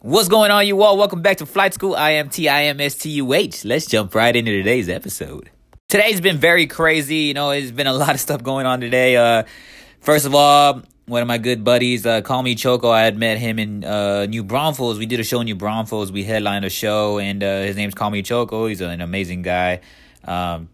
What's going on, you all? Welcome back to Flight School. I am T I M S T U H. Let's jump right into today's episode. Today's been very crazy. You know, it's been a lot of stuff going on today. Uh, first of all, one of my good buddies, uh, Call Me Choco, I had met him in uh, New Braunfels. We did a show in New Braunfels. We headlined a show, and uh, his name's Call Me Choco. He's an amazing guy. Um,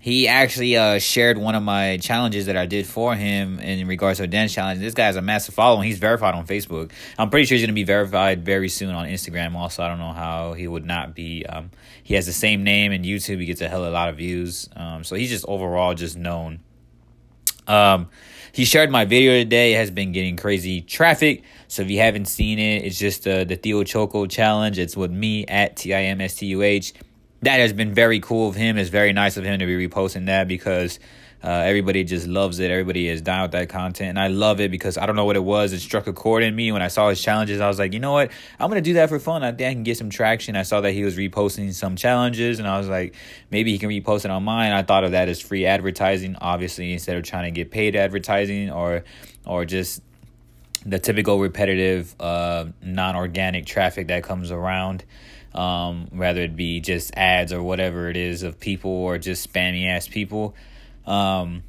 he actually uh, shared one of my challenges that I did for him in regards to a dance challenge. This guy has a massive following. He's verified on Facebook. I'm pretty sure he's going to be verified very soon on Instagram. Also, I don't know how he would not be. Um, he has the same name in YouTube. He gets a hell of a lot of views. Um, so he's just overall just known. Um, he shared my video today. It has been getting crazy traffic. So if you haven't seen it, it's just uh, the Theo Choco challenge. It's with me at T I M S T U H that has been very cool of him. It's very nice of him to be reposting that because uh, everybody just loves it. Everybody is down with that content. And I love it because I don't know what it was. It struck a chord in me when I saw his challenges. I was like, you know what? I'm going to do that for fun. I think I can get some traction. I saw that he was reposting some challenges and I was like, maybe he can repost it on mine. I thought of that as free advertising, obviously, instead of trying to get paid advertising or, or just the typical repetitive, uh, non organic traffic that comes around um, rather it be just ads or whatever it is of people or just spammy ass people. Um,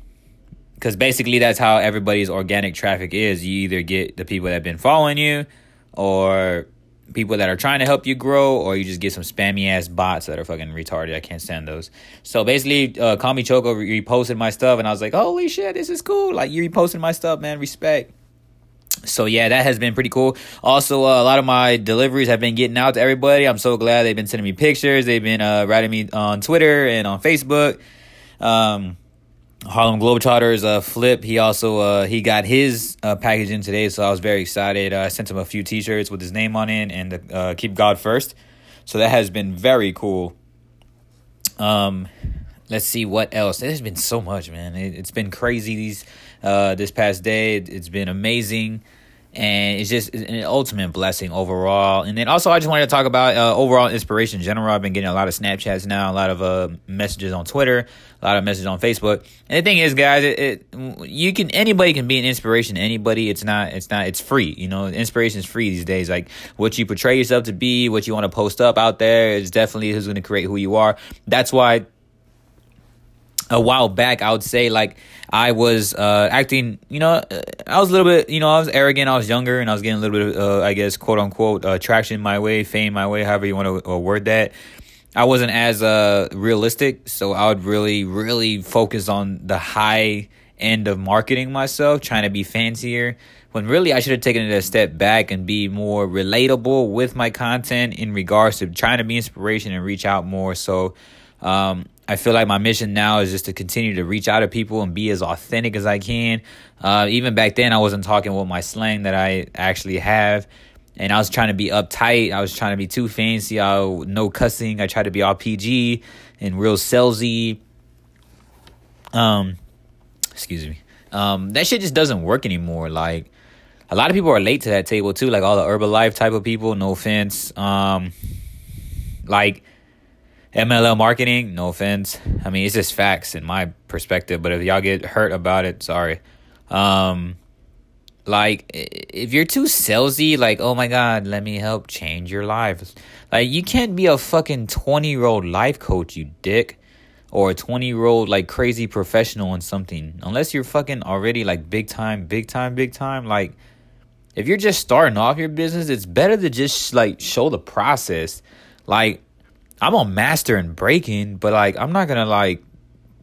because basically that's how everybody's organic traffic is. You either get the people that have been following you, or people that are trying to help you grow, or you just get some spammy ass bots that are fucking retarded. I can't stand those. So basically, uh, Me Choco reposted my stuff, and I was like, holy shit, this is cool. Like you reposted my stuff, man. Respect so yeah that has been pretty cool. Also uh, a lot of my deliveries have been getting out to everybody. I'm so glad they've been sending me pictures. They've been uh, writing me on twitter and on facebook. Um, harlem globetrotters uh, flip he also uh, he got his uh, package in today so i was very excited. Uh, i sent him a few t-shirts with his name on it and the, keep god first. So that has been very cool. Um let's see what else. There's been so much man. It, has been crazy these uh, this past day. It, has been amazing. And it's just an ultimate blessing overall. And then also, I just wanted to talk about uh, overall inspiration in general. I've been getting a lot of Snapchats now, a lot of uh, messages on Twitter, a lot of messages on Facebook. And the thing is, guys, it, it, you can anybody can be an inspiration to anybody. It's not it's not it's free. You know, inspiration is free these days. Like what you portray yourself to be, what you want to post up out there is definitely who's going to create who you are. That's why a while back, I would say like I was uh, acting, you know, I was a little bit, you know, I was arrogant. I was younger, and I was getting a little bit, of, uh, I guess, quote unquote, uh, traction my way, fame my way, however you want to uh, word that. I wasn't as uh, realistic, so I would really, really focus on the high end of marketing myself, trying to be fancier. When really I should have taken it a step back and be more relatable with my content in regards to trying to be inspiration and reach out more. So um, I feel like my mission now is just to continue to reach out to people and be as authentic as I can. Uh, even back then, I wasn't talking with my slang that I actually have. And I was trying to be uptight. I was trying to be too fancy. I no cussing. I tried to be all PG and real salesy. Um, excuse me. Um, that shit just doesn't work anymore. Like a lot of people are late to that table too. Like all the Herbalife type of people. No offense. Um, like MLM marketing, no offense. I mean, it's just facts in my perspective, but if y'all get hurt about it, sorry. Um like if you're too salesy, like, oh my god, let me help change your life. Like you can't be a fucking 20-year-old life coach, you dick. Or a 20-year-old like crazy professional in something. Unless you're fucking already like big time, big time, big time, like if you're just starting off your business, it's better to just like show the process. Like I'm a master in breaking, but like I'm not gonna like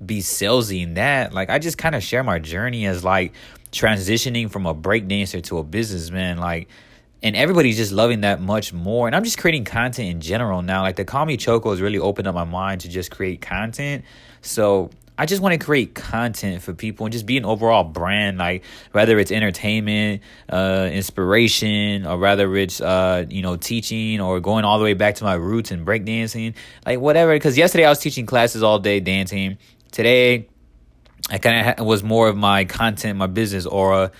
be salesy in that. Like I just kind of share my journey as like transitioning from a break dancer to a businessman. Like and everybody's just loving that much more. And I'm just creating content in general now. Like the Call Me Choco has really opened up my mind to just create content. So I just want to create content for people and just be an overall brand, like whether it's entertainment, uh, inspiration, or rather it's uh, you know, teaching or going all the way back to my roots and breakdancing, like whatever. Because yesterday I was teaching classes all day dancing. Today, I kind of ha- was more of my content, my business aura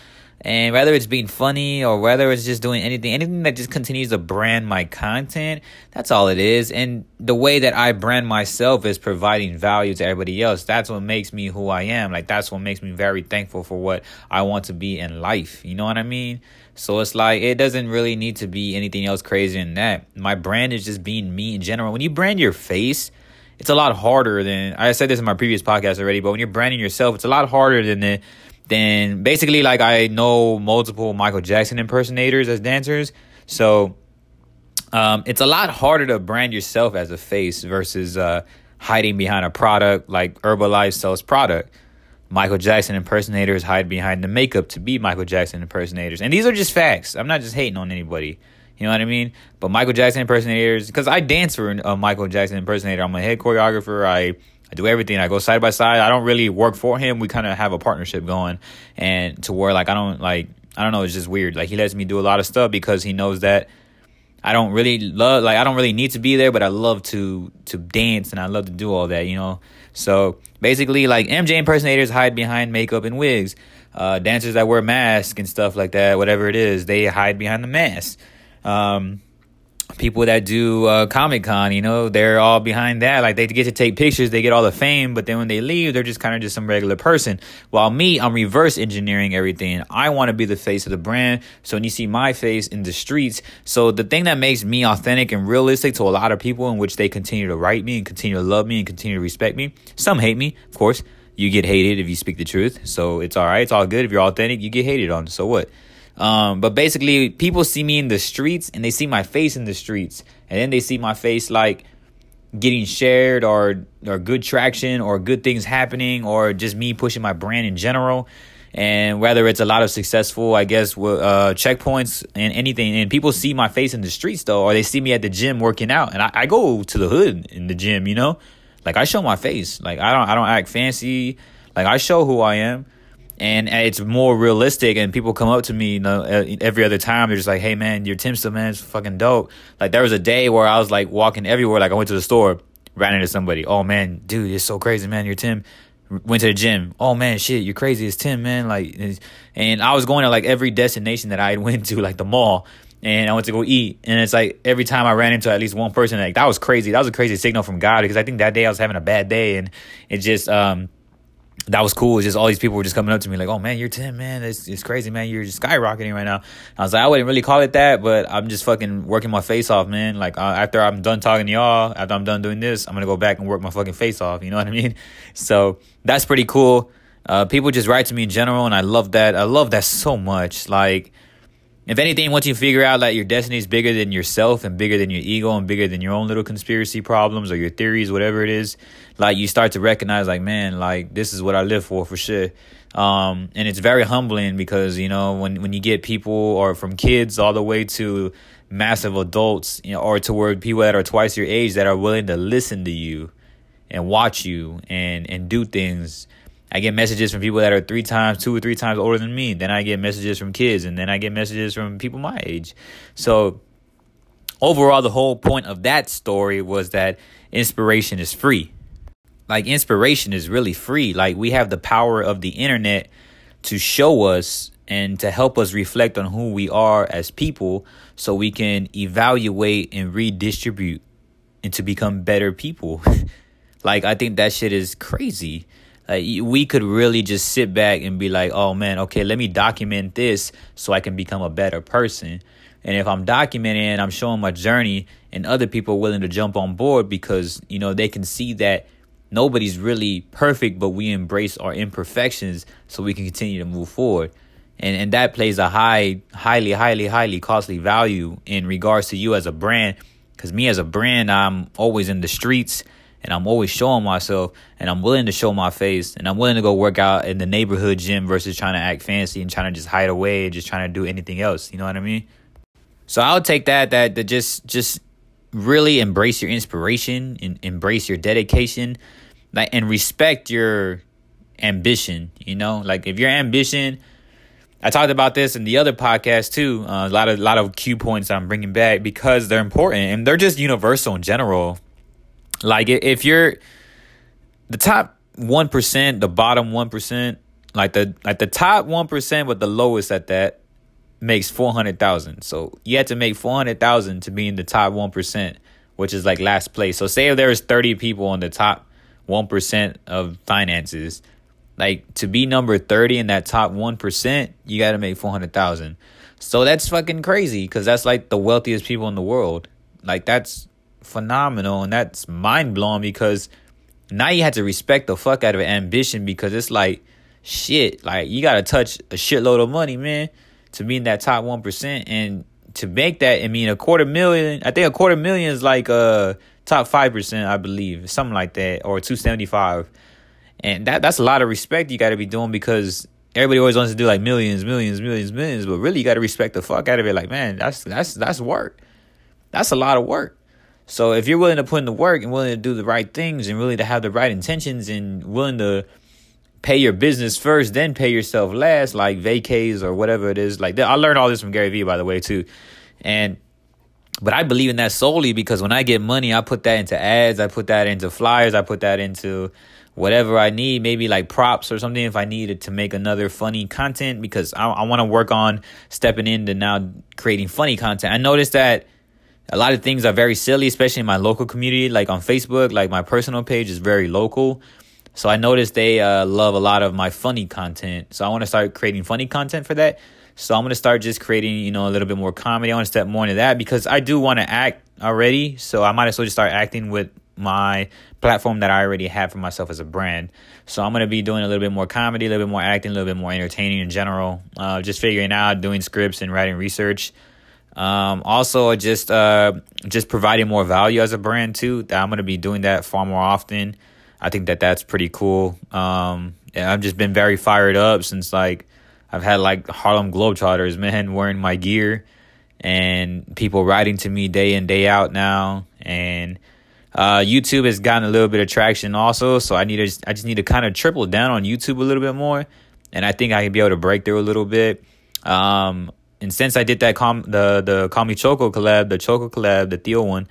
and whether it's being funny or whether it's just doing anything, anything that just continues to brand my content, that's all it is. And the way that I brand myself is providing value to everybody else. That's what makes me who I am. Like, that's what makes me very thankful for what I want to be in life. You know what I mean? So it's like it doesn't really need to be anything else crazy than that. My brand is just being me in general. When you brand your face, it's a lot harder than I said this in my previous podcast already, but when you're branding yourself, it's a lot harder than the than basically like I know multiple Michael Jackson impersonators as dancers. So um, it's a lot harder to brand yourself as a face versus uh, hiding behind a product like Herbalife sells product. Michael Jackson impersonators hide behind the makeup to be Michael Jackson impersonators. And these are just facts. I'm not just hating on anybody. You know what I mean? But Michael Jackson impersonators, because I dance for a Michael Jackson impersonator. I'm a head choreographer. I, I do everything. I go side by side. I don't really work for him. We kind of have a partnership going. And to where, like, I don't, like, I don't know, it's just weird. Like, he lets me do a lot of stuff because he knows that I don't really love like I don't really need to be there, but I love to to dance and I love to do all that, you know. So basically, like MJ impersonators hide behind makeup and wigs. Uh, dancers that wear masks and stuff like that, whatever it is, they hide behind the mask. Um, people that do uh, Comic Con, you know, they're all behind that. Like they get to take pictures, they get all the fame, but then when they leave, they're just kind of just some regular person. While me, I'm reverse engineering everything. I want to be the face of the brand. So when you see my face in the streets, so the thing that makes me authentic and realistic to a lot of people, in which they continue to write me and continue to love me and continue to respect me. Some hate me, of course. You get hated if you speak the truth. So it's all right. It's all good. If you're authentic, you get hated on. So what? Um, but basically, people see me in the streets and they see my face in the streets, and then they see my face like getting shared or or good traction or good things happening or just me pushing my brand in general. And whether it's a lot of successful, I guess, uh, checkpoints and anything, and people see my face in the streets though, or they see me at the gym working out, and I, I go to the hood in the gym, you know, like I show my face, like I don't I don't act fancy, like I show who I am and it's more realistic and people come up to me you know every other time they're just like hey man your tim still man is fucking dope. Like there was a day where i was like walking everywhere like i went to the store ran into somebody. Oh man dude it's so crazy man you're tim. Went to the gym. Oh man shit you're crazy it's tim man. Like and i was going to like every destination that i went to like the mall and I went to go eat. And it's like every time I ran into at least one person, like that was crazy. That was a crazy signal from God because I think that day I was having a bad day and it just um that was cool. It's just all these people were just coming up to me like, "Oh man, you're Tim, man. It's it's crazy, man. You're just skyrocketing right now." I was like, I wouldn't really call it that, but I'm just fucking working my face off, man. Like uh, after I'm done talking to y'all, after I'm done doing this, I'm gonna go back and work my fucking face off. You know what I mean? So that's pretty cool. Uh, people just write to me in general, and I love that. I love that so much. Like if anything, once you figure out that your destiny is bigger than yourself and bigger than your ego and bigger than your own little conspiracy problems or your theories, whatever it is, like you start to recognize, like, man, like this is what I live for, for sure. Um, and it's very humbling because you know when when you get people or from kids all the way to massive adults, you know, or toward people that are twice your age that are willing to listen to you and watch you and and do things I get messages from people that are three times, two or three times older than me. Then I get messages from kids, and then I get messages from people my age. So, overall, the whole point of that story was that inspiration is free. Like, inspiration is really free. Like, we have the power of the internet to show us and to help us reflect on who we are as people so we can evaluate and redistribute and to become better people. like, I think that shit is crazy. Like we could really just sit back and be like, "Oh man, okay, let me document this so I can become a better person." And if I'm documenting, I'm showing my journey, and other people are willing to jump on board because you know they can see that nobody's really perfect, but we embrace our imperfections so we can continue to move forward. And and that plays a high, highly, highly, highly costly value in regards to you as a brand. Because me as a brand, I'm always in the streets and I'm always showing myself and I'm willing to show my face and I'm willing to go work out in the neighborhood gym versus trying to act fancy and trying to just hide away and just trying to do anything else. You know what I mean? So I'll take that that that just just really embrace your inspiration and embrace your dedication like and respect your ambition, you know? Like if your ambition I talked about this in the other podcast too. Uh, a lot of a lot of cue points I'm bringing back because they're important and they're just universal in general. Like if you're the top one percent, the bottom one percent, like the like the top one percent, but the lowest at that makes four hundred thousand. So you had to make four hundred thousand to be in the top one percent, which is like last place. So say if there was thirty people on the top one percent of finances, like to be number thirty in that top one percent, you got to make four hundred thousand. So that's fucking crazy because that's like the wealthiest people in the world. Like that's phenomenal and that's mind blowing because now you have to respect the fuck out of ambition because it's like shit. Like you gotta touch a shitload of money, man, to be in that top one percent and to make that. I mean, a quarter million. I think a quarter million is like uh top five percent, I believe, something like that, or two seventy five. And that that's a lot of respect you got to be doing because everybody always wants to do like millions, millions, millions, millions, but really you got to respect the fuck out of it. Like, man, that's that's that's work. That's a lot of work. So if you're willing to put in the work and willing to do the right things and really to have the right intentions and willing to pay your business first, then pay yourself last, like vacays or whatever it is. Like I learned all this from Gary Vee, by the way, too. And but I believe in that solely because when I get money, I put that into ads, I put that into flyers, I put that into whatever I need, maybe like props or something if I needed to make another funny content because I, I want to work on stepping into now creating funny content. I noticed that a lot of things are very silly, especially in my local community, like on Facebook, like my personal page is very local. So I noticed they uh, love a lot of my funny content. So I want to start creating funny content for that. So I'm going to start just creating, you know, a little bit more comedy. I want to step more into that because I do want to act already. So I might as well just start acting with my platform that I already have for myself as a brand. So I'm going to be doing a little bit more comedy, a little bit more acting, a little bit more entertaining in general. Uh, just figuring out, doing scripts and writing research. Um, also, just uh, just providing more value as a brand too. I'm to be doing that far more often. I think that that's pretty cool. Um, I've just been very fired up since like I've had like Harlem Globetrotters, man, wearing my gear and people writing to me day in day out now and uh, YouTube has gotten a little bit of traction also, so I need to I just need to kind of triple down on YouTube a little bit more, and I think I can be able to break through a little bit. Um, and since I did that com the the Me Choco collab, the Choco collab, the Theo one,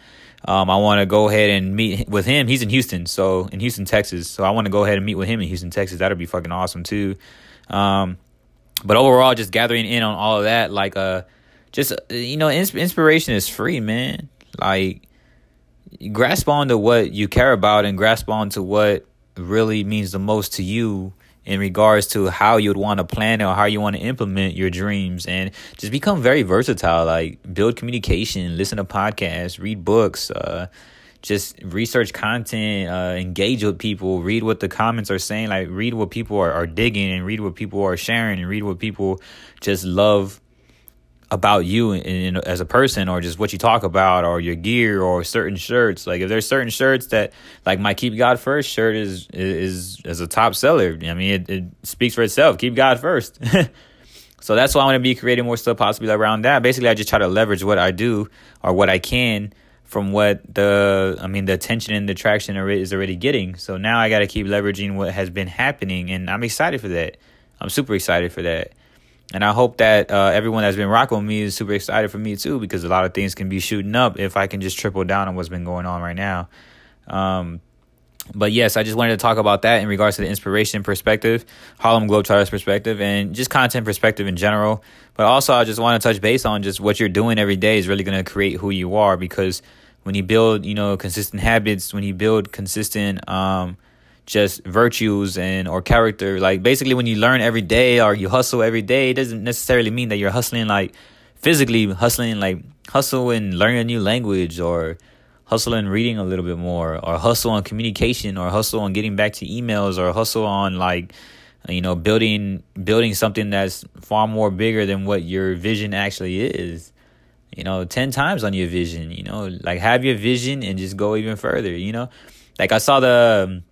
um, I want to go ahead and meet with him. He's in Houston, so in Houston, Texas. So I want to go ahead and meet with him in Houston, Texas. That'd be fucking awesome too. Um, but overall, just gathering in on all of that, like uh, just uh, you know, ins- inspiration is free, man. Like grasp on to what you care about and grasp on to what really means the most to you in regards to how you'd want to plan or how you want to implement your dreams and just become very versatile like build communication listen to podcasts read books uh, just research content uh, engage with people read what the comments are saying like read what people are, are digging and read what people are sharing and read what people just love about you in, in, as a person or just what you talk about or your gear or certain shirts. Like if there's certain shirts that like my keep god first shirt is is is a top seller. I mean? It, it speaks for itself. Keep god first. So that's why i want to be creating more stuff possibly around that. Basically i just try to leverage what i do or what i can from what the i mean the attention and the traction is already getting. So now i got to keep leveraging what has been happening and i'm excited for that. I'm super excited for that and I hope that uh, everyone that's been rocking with me is super excited for me too, because a lot of things can be shooting up if I can just triple down on what's been going on right now. Um, but yes, I just wanted to talk about that in regards to the inspiration perspective, Harlem Globetrotters perspective, and just content perspective in general. But also, I just want to touch base on just what you're doing every day is really going to create who you are because when you build, you know, consistent habits, when you build consistent, um, just virtues and or character. Like basically when you learn every day or you hustle every day, it doesn't necessarily mean that you're hustling like physically hustling like hustle and learning a new language or hustle and reading a little bit more or hustle on communication or hustle on getting back to emails or hustle on like you know building building something that's far more bigger than what your vision actually is you know 10 times on your vision you know like have your vision and just go even further you know like i saw the um,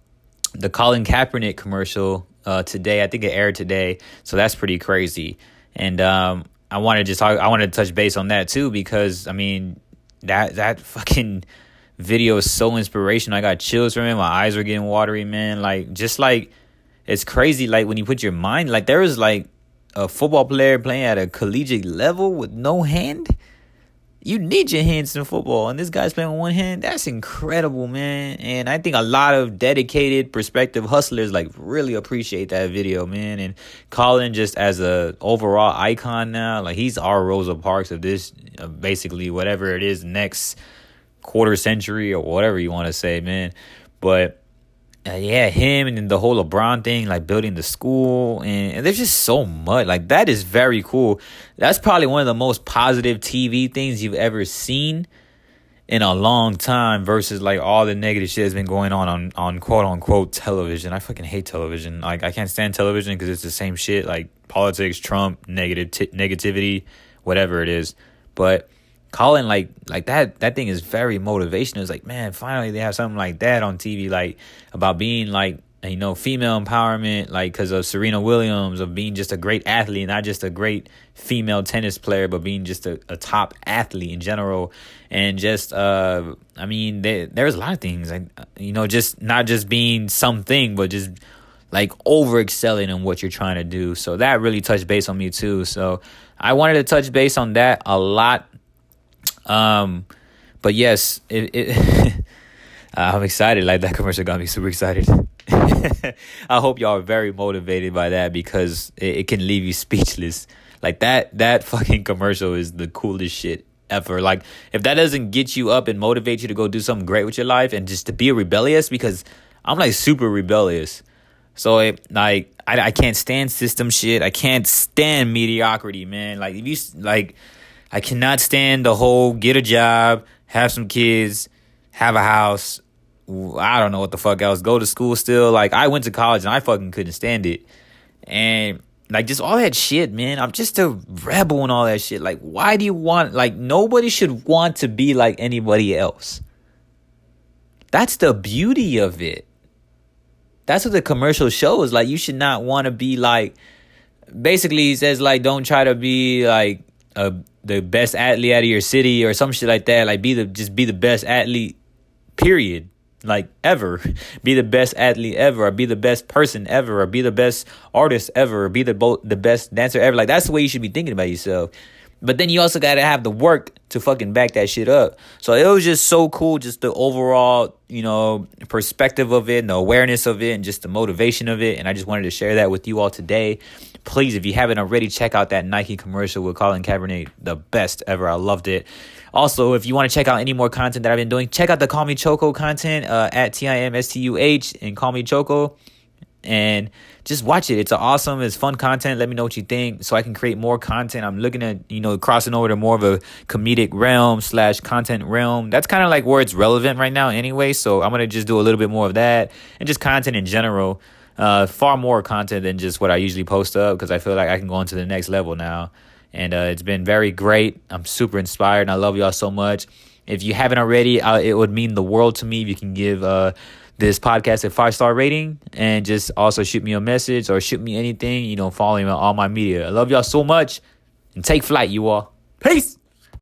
the Colin Kaepernick commercial uh, today. I think it aired today, so that's pretty crazy. And um, I want to just talk. I wanted to touch base on that too because I mean that that fucking video is so inspirational. I got chills from it. My eyes are getting watery, man. Like just like it's crazy. Like when you put your mind, like there was like a football player playing at a collegiate level with no hand you need your hands in football, and this guy's playing with one hand. That's incredible, man. And I think a lot of dedicated, prospective hustlers like really appreciate that video, man. And Colin just as a overall icon now, like he's our Rosa Parks of this, uh, basically whatever it is next quarter century or whatever you want to say, man. But uh, yeah, him and the whole LeBron thing, like building the school, and, and, there's just so much. Like that is very cool. That's probably one of the most positive TV things you've ever seen in a long time. Versus like all the negative shit that's been going on on on quote unquote television. I fucking hate television. Like I can't stand television because it's the same shit. Like politics, Trump, negative t- negativity, whatever it is. But Colin, like like that that thing is very motivational. It's like, man, finally they have something like that on TV, like about being like you know female empowerment, like because of Serena Williams, of being just a great athlete, not just a great female tennis player, but being just a, a top athlete in general, and just uh, I mean, there, there's a lot of things, like you know, just not just being something, but just like over excelling in what you're trying to do. So that really touched base on me too. So I wanted to touch base on that a lot um, but yes, it, it I'm excited. Like that commercial got me super excited. I hope y'all are very motivated by that because it, it can leave you speechless. Like that that fucking commercial is the coolest shit ever. Like if that doesn't get you up and motivate you to go do something great with your life and just to be rebellious because I'm like super rebellious. So it like I I can't stand system shit. I can't stand mediocrity, man. Like if you like I cannot stand the whole get a job, have some kids, have a house. I don't know what the fuck else. Go to school still. Like I went to college and I fucking couldn't stand it. And like just all that shit, man. I'm just a rebel and all that shit. Like why do you want like nobody should want to be like anybody else. That's the beauty of it. That's what the commercial shows. Like you should not want to be like basically he says like don't try to be like a the best athlete out of your city or some shit like that. Like be the just be the best athlete, period. Like ever. Be the best athlete ever, or be the best person ever, or be the best artist ever, or be the bo- the best dancer ever. Like that's the way you should be thinking about yourself. But then you also gotta have the work to fucking back that shit up. So it was just so cool, just the overall, you know, perspective of it, and the awareness of it, and just the motivation of it. And I just wanted to share that with you all today please, if you haven't already, check out that Nike commercial with Colin Kaepernick. The best ever. I loved it. Also, if you want to check out any more content that I've been doing, check out the Call Me Choco content uh, at T I M S T U H and Call Me Choco. And just watch it. It's awesome. It's fun content. Let me know what you think so I can create more content. I'm looking at, you know, crossing over to more of a comedic realm slash content realm. That's kind of like where it's relevant right now anyway. So I'm going to just do a little bit more of that and just content in general uh, far more content than just what I usually post up because I feel like I can go on to the next level now. And uh, it's been very great. I'm super inspired and I love y'all so much. If you haven't already, uh, it would mean the world to me if you can give uh, this podcast a five star rating and just also shoot me a message or shoot me anything. You know, follow me on all my media. I love y'all so much and take flight, you all. Peace.